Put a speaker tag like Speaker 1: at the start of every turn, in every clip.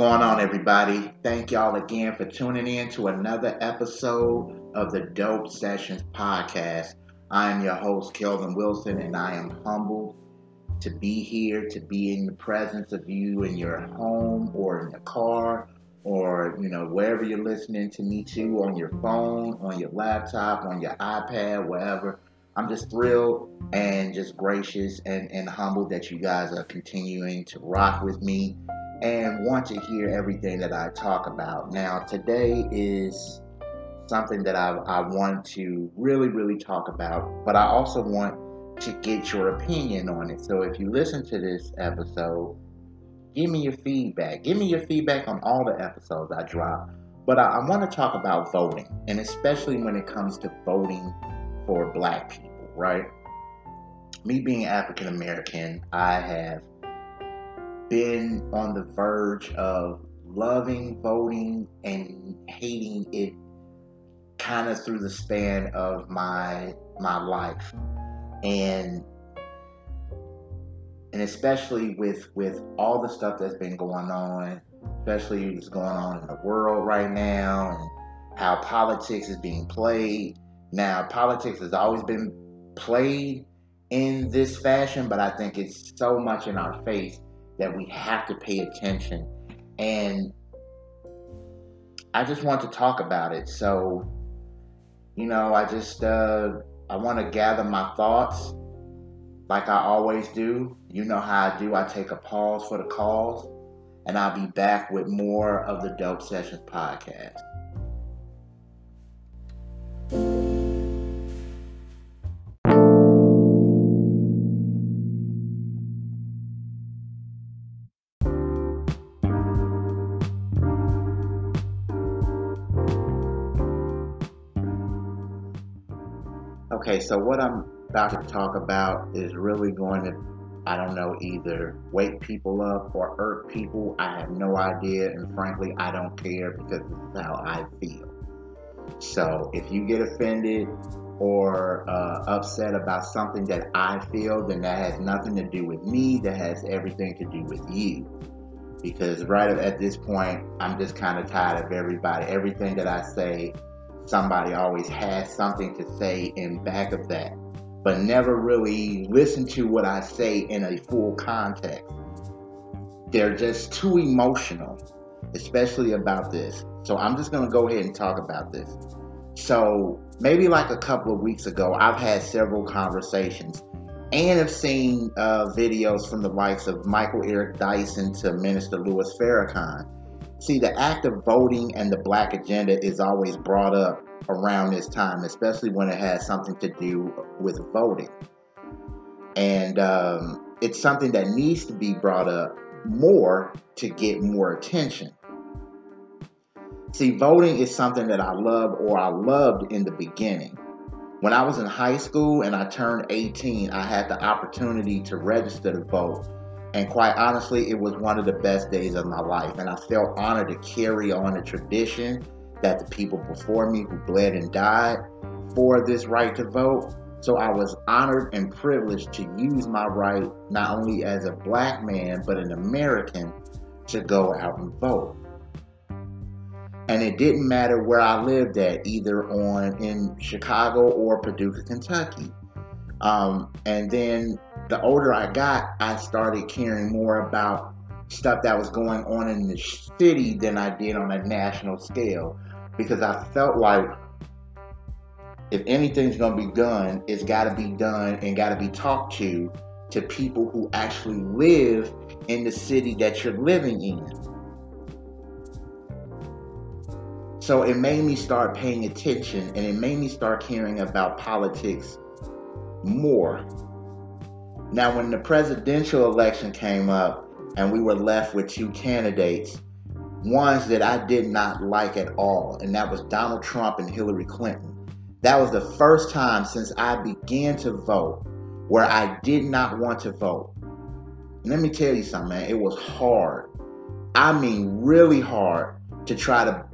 Speaker 1: Going on, everybody? Thank y'all again for tuning in to another episode of the Dope Sessions podcast. I am your host, Kelvin Wilson, and I am humbled to be here, to be in the presence of you in your home or in the car or, you know, wherever you're listening to me to on your phone, on your laptop, on your iPad, wherever. I'm just thrilled and just gracious and, and humbled that you guys are continuing to rock with me and want to hear everything that I talk about. Now, today is something that I, I want to really, really talk about, but I also want to get your opinion on it. So if you listen to this episode, give me your feedback. Give me your feedback on all the episodes I drop. But I, I want to talk about voting, and especially when it comes to voting for black people, right? Me being African American, I have been on the verge of loving voting and hating it kind of through the span of my my life. And and especially with with all the stuff that's been going on especially what's going on in the world right now and how politics is being played. Now politics has always been played in this fashion but i think it's so much in our face that we have to pay attention. And I just want to talk about it. So, you know, I just uh, I want to gather my thoughts like I always do. You know how I do. I take a pause for the cause, and I'll be back with more of the Dope Sessions podcast. So what I'm about to talk about is really going to, I don't know, either wake people up or irk people. I have no idea, and frankly, I don't care because this is how I feel. So if you get offended or uh, upset about something that I feel, then that has nothing to do with me. That has everything to do with you. Because right at this point, I'm just kind of tired of everybody. Everything that I say somebody always has something to say in back of that, but never really listen to what I say in a full context. They're just too emotional, especially about this. So I'm just going to go ahead and talk about this. So maybe like a couple of weeks ago, I've had several conversations and have seen uh, videos from the likes of Michael Eric Dyson to Minister Louis Farrakhan See, the act of voting and the black agenda is always brought up around this time, especially when it has something to do with voting. And um, it's something that needs to be brought up more to get more attention. See, voting is something that I love or I loved in the beginning. When I was in high school and I turned 18, I had the opportunity to register to vote and quite honestly, it was one of the best days of my life. And I felt honored to carry on a tradition that the people before me who bled and died for this right to vote. So I was honored and privileged to use my right not only as a black man, but an American to go out and vote. And it didn't matter where I lived at, either on in Chicago or Paducah, Kentucky. Um, and then the older I got, I started caring more about stuff that was going on in the city than I did on a national scale because I felt like if anything's going to be done, it's got to be done and got to be talked to to people who actually live in the city that you're living in. So it made me start paying attention and it made me start caring about politics more. Now, when the presidential election came up and we were left with two candidates, ones that I did not like at all, and that was Donald Trump and Hillary Clinton. That was the first time since I began to vote where I did not want to vote. And let me tell you something, man, it was hard. I mean, really hard to try to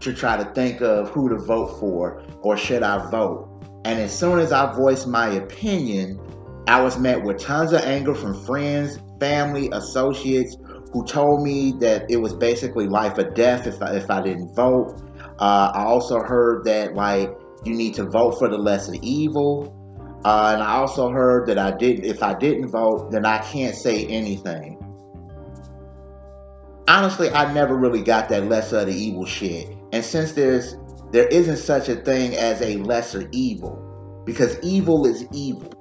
Speaker 1: to try to think of who to vote for or should I vote. And as soon as I voiced my opinion, I was met with tons of anger from friends, family, associates who told me that it was basically life or death if I, if I didn't vote. Uh, I also heard that like you need to vote for the lesser evil. Uh, and I also heard that I didn't. If I didn't vote, then I can't say anything. Honestly, I never really got that lesser of the evil shit. And since there's there isn't such a thing as a lesser evil, because evil is evil.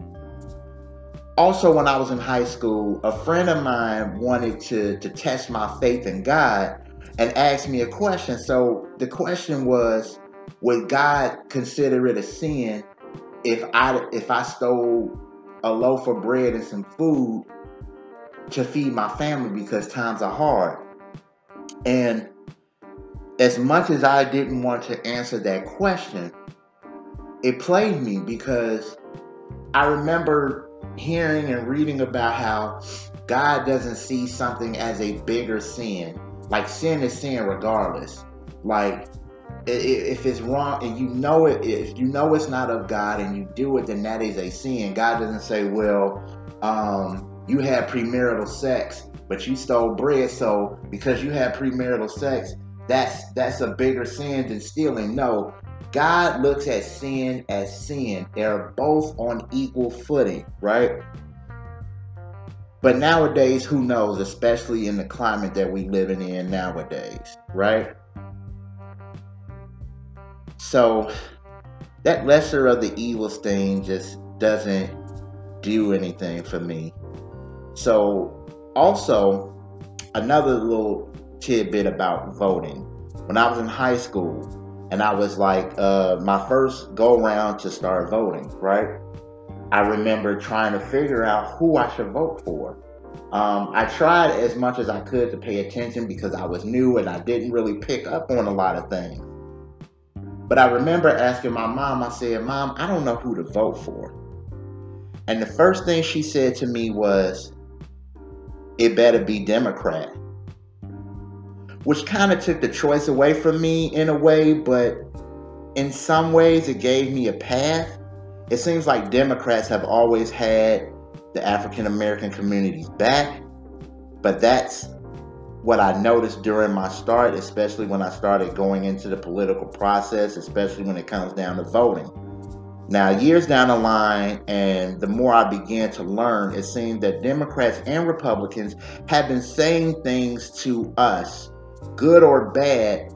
Speaker 1: Also, when I was in high school, a friend of mine wanted to, to test my faith in God and asked me a question. So the question was, would God consider it a sin if I if I stole a loaf of bread and some food to feed my family because times are hard? And as much as I didn't want to answer that question, it played me because I remember hearing and reading about how God doesn't see something as a bigger sin. Like sin is sin regardless. Like if it's wrong and you know it, if you know it's not of God and you do it, then that is a sin. God doesn't say, well, um, you had premarital sex, but you stole bread, so because you had premarital sex, that's that's a bigger sin than stealing. No, God looks at sin as sin. They're both on equal footing, right? But nowadays, who knows, especially in the climate that we're living in nowadays, right? So that lesser of the evils thing just doesn't do anything for me. So also another little tidbit about voting. When I was in high school, and I was like, uh, my first go round to start voting, right? I remember trying to figure out who I should vote for. Um, I tried as much as I could to pay attention because I was new and I didn't really pick up on a lot of things. But I remember asking my mom, I said, Mom, I don't know who to vote for. And the first thing she said to me was, It better be Democrat which kind of took the choice away from me in a way, but in some ways it gave me a path. It seems like Democrats have always had the African American communities back, but that's what I noticed during my start, especially when I started going into the political process, especially when it comes down to voting. Now, years down the line, and the more I began to learn, it seemed that Democrats and Republicans have been saying things to us good or bad,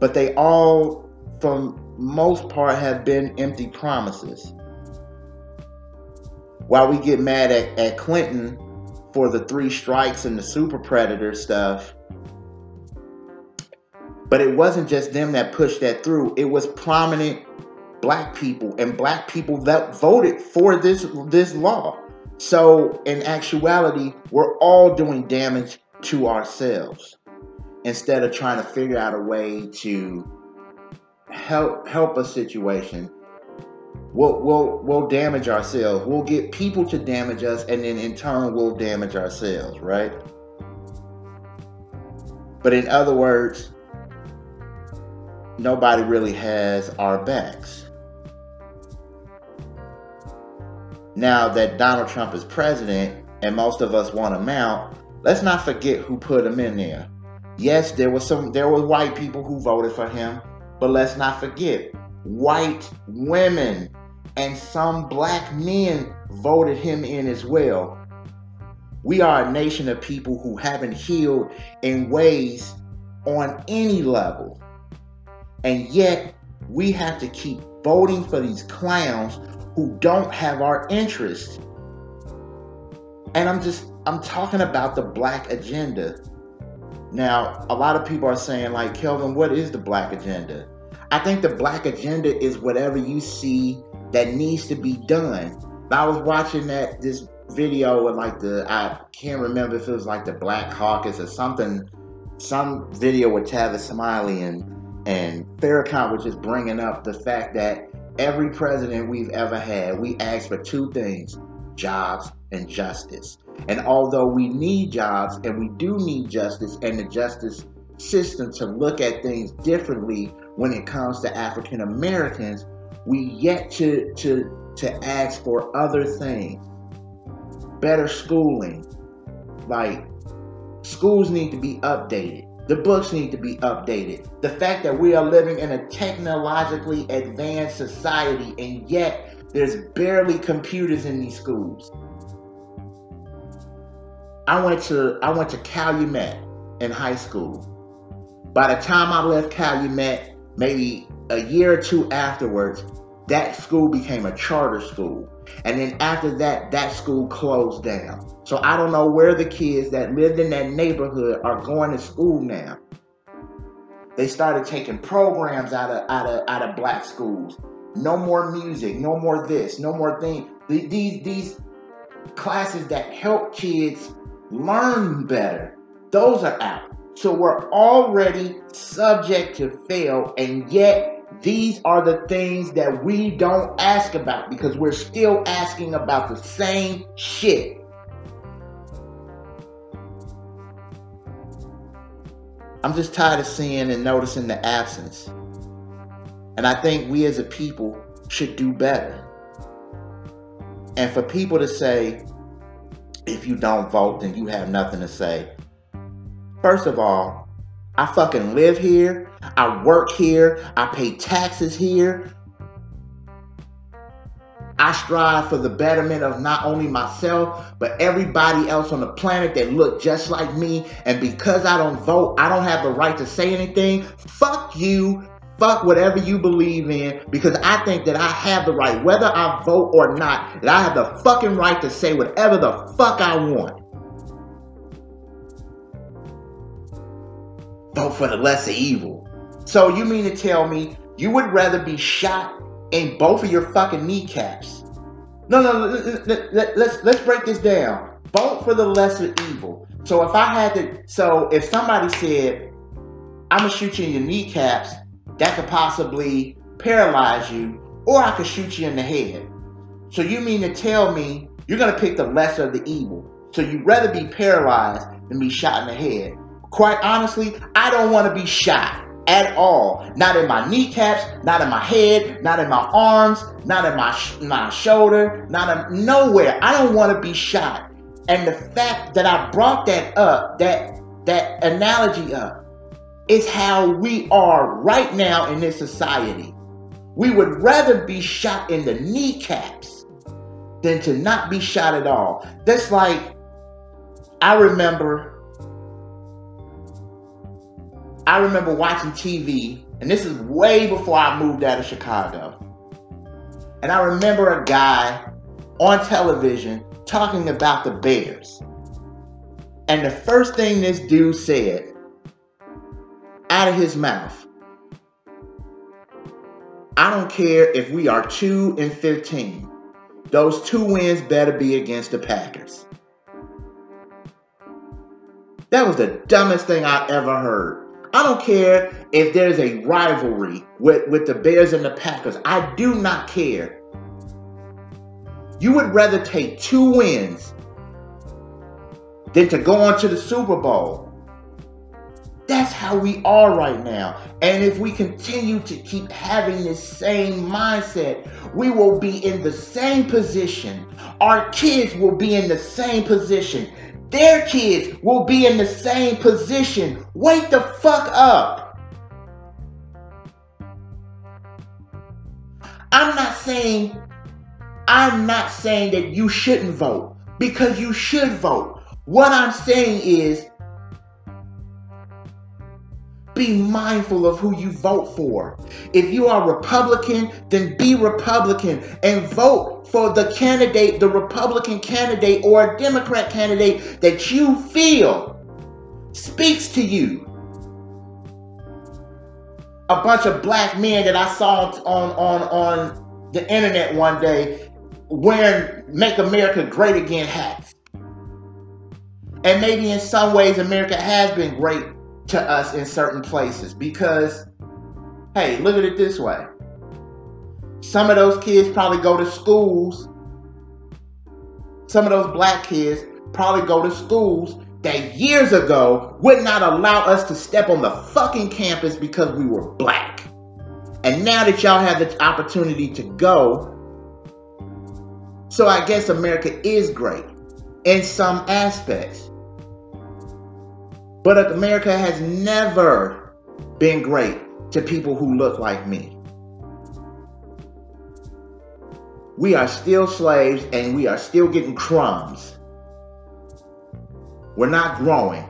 Speaker 1: but they all, for most part, have been empty promises. While we get mad at, at Clinton for the three strikes and the super predator stuff, but it wasn't just them that pushed that through. It was prominent black people and black people that voted for this this law. So in actuality, we're all doing damage to ourselves instead of trying to figure out a way to help help a situation. We'll we'll we'll damage ourselves. We'll get people to damage us and then in turn we'll damage ourselves right? But in other words nobody really has our backs. Now that Donald Trump is president and most of us want him out let's not forget who put him in there. Yes, there was some there were white people who voted for him, but let's not forget white women and some black men voted him in as well. We are a nation of people who haven't healed in ways on any level. And yet, we have to keep voting for these clowns who don't have our interests. And I'm just I'm talking about the black agenda. Now, a lot of people are saying, like, Kelvin, what is the black agenda? I think the black agenda is whatever you see that needs to be done. I was watching that this video with like the I can't remember if it was like the Black Caucus or something, some video with Tavis Smiley and and Farrakhan was just bringing up the fact that every president we've ever had, we asked for two things: jobs and justice. And although we need jobs and we do need justice and the justice system to look at things differently when it comes to African Americans, we yet to, to, to ask for other things. Better schooling, like Schools need to be updated. The books need to be updated. The fact that we are living in a technologically advanced society and yet there's barely computers in these schools. I went to I went to Calumet in high school. By the time I left Calumet, maybe a year or two afterwards, that school became a charter school. And then after that, that school closed down. So I don't know where the kids that lived in that neighborhood are going to school now. They started taking programs out of out of out of black schools. No more music, no more this, no more thing. These these classes that help kids learn better, those are out. So we're already subject to fail, and yet these are the things that we don't ask about because we're still asking about the same shit. I'm just tired of seeing and noticing the absence. And I think we as a people should do better. And for people to say, if you don't vote, then you have nothing to say. First of all, I fucking live here. I work here. I pay taxes here. I strive for the betterment of not only myself, but everybody else on the planet that look just like me. And because I don't vote, I don't have the right to say anything. Fuck you. Fuck whatever you believe in because I think that I have the right, whether I vote or not, that I have the fucking right to say whatever the fuck I want. Vote for the lesser evil. So you mean to tell me you would rather be shot in both of your fucking kneecaps? No, no, let, let, let's let's break this down. Vote for the lesser evil. So if I had to, so if somebody said, "I'm gonna shoot you in your kneecaps," that could possibly paralyze you, or I could shoot you in the head. So you mean to tell me you're gonna pick the lesser of the evil? So you'd rather be paralyzed than be shot in the head? Quite honestly, I don't want to be shot at all. Not in my kneecaps, not in my head, not in my arms, not in my sh- my shoulder, not in nowhere. I don't want to be shot. And the fact that I brought that up, that that analogy up, is how we are right now in this society. We would rather be shot in the kneecaps than to not be shot at all. That's like I remember I remember watching TV, and this is way before I moved out of Chicago. And I remember a guy on television talking about the Bears. And the first thing this dude said out of his mouth I don't care if we are 2 and 15. Those two wins better be against the Packers. That was the dumbest thing I ever heard. I don't care if there's a rivalry with, with the Bears and the Packers. I do not care. You would rather take two wins than to go on to the Super Bowl. That's how we are right now. And if we continue to keep having this same mindset, we will be in the same position. Our kids will be in the same position. Their kids will be in the same position. Wake the fuck up. I'm not saying I'm not saying that you shouldn't vote because you should vote. What I'm saying is be mindful of who you vote for. If you are Republican, then be Republican and vote for the candidate, the Republican candidate or a Democrat candidate that you feel speaks to you. A bunch of black men that I saw on on on the internet one day wearing "Make America Great Again" hats. And maybe in some ways America has been great to us in certain places because, hey, look at it this way. Some of those kids probably go to schools, some of those black kids probably go to schools that years ago would not allow us to step on the fucking campus because we were black. And now that y'all have the opportunity to go, so I guess America is great in some aspects. But America has never been great to people who look like me. We are still slaves and we are still getting crumbs. We're not growing.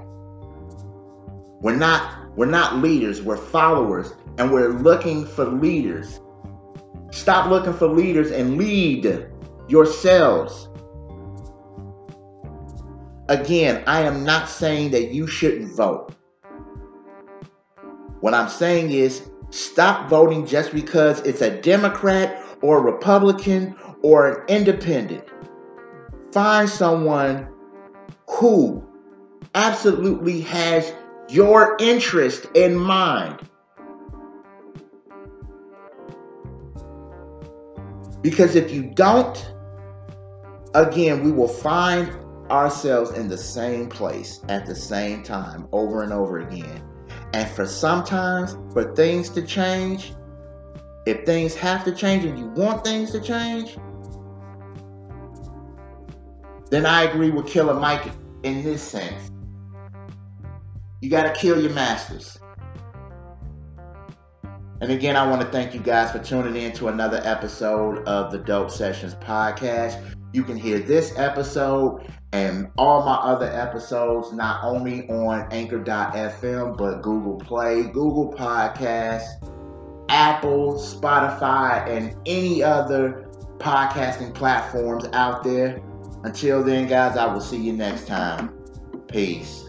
Speaker 1: We're not we're not leaders, we're followers and we're looking for leaders. Stop looking for leaders and lead yourselves. Again, I am not saying that you shouldn't vote. What I'm saying is stop voting just because it's a Democrat or a Republican or an independent. Find someone who absolutely has your interest in mind. Because if you don't, again, we will find ourselves in the same place at the same time over and over again. And for sometimes, for things to change, if things have to change and you want things to change, then I agree with Killer Mike in this sense. You got to kill your masters. And again, I want to thank you guys for tuning in to another episode of the Dope Sessions podcast. You can hear this episode and all my other episodes not only on anchor.fm but Google Play, Google Podcasts, Apple, Spotify, and any other podcasting platforms out there. Until then, guys, I will see you next time. Peace.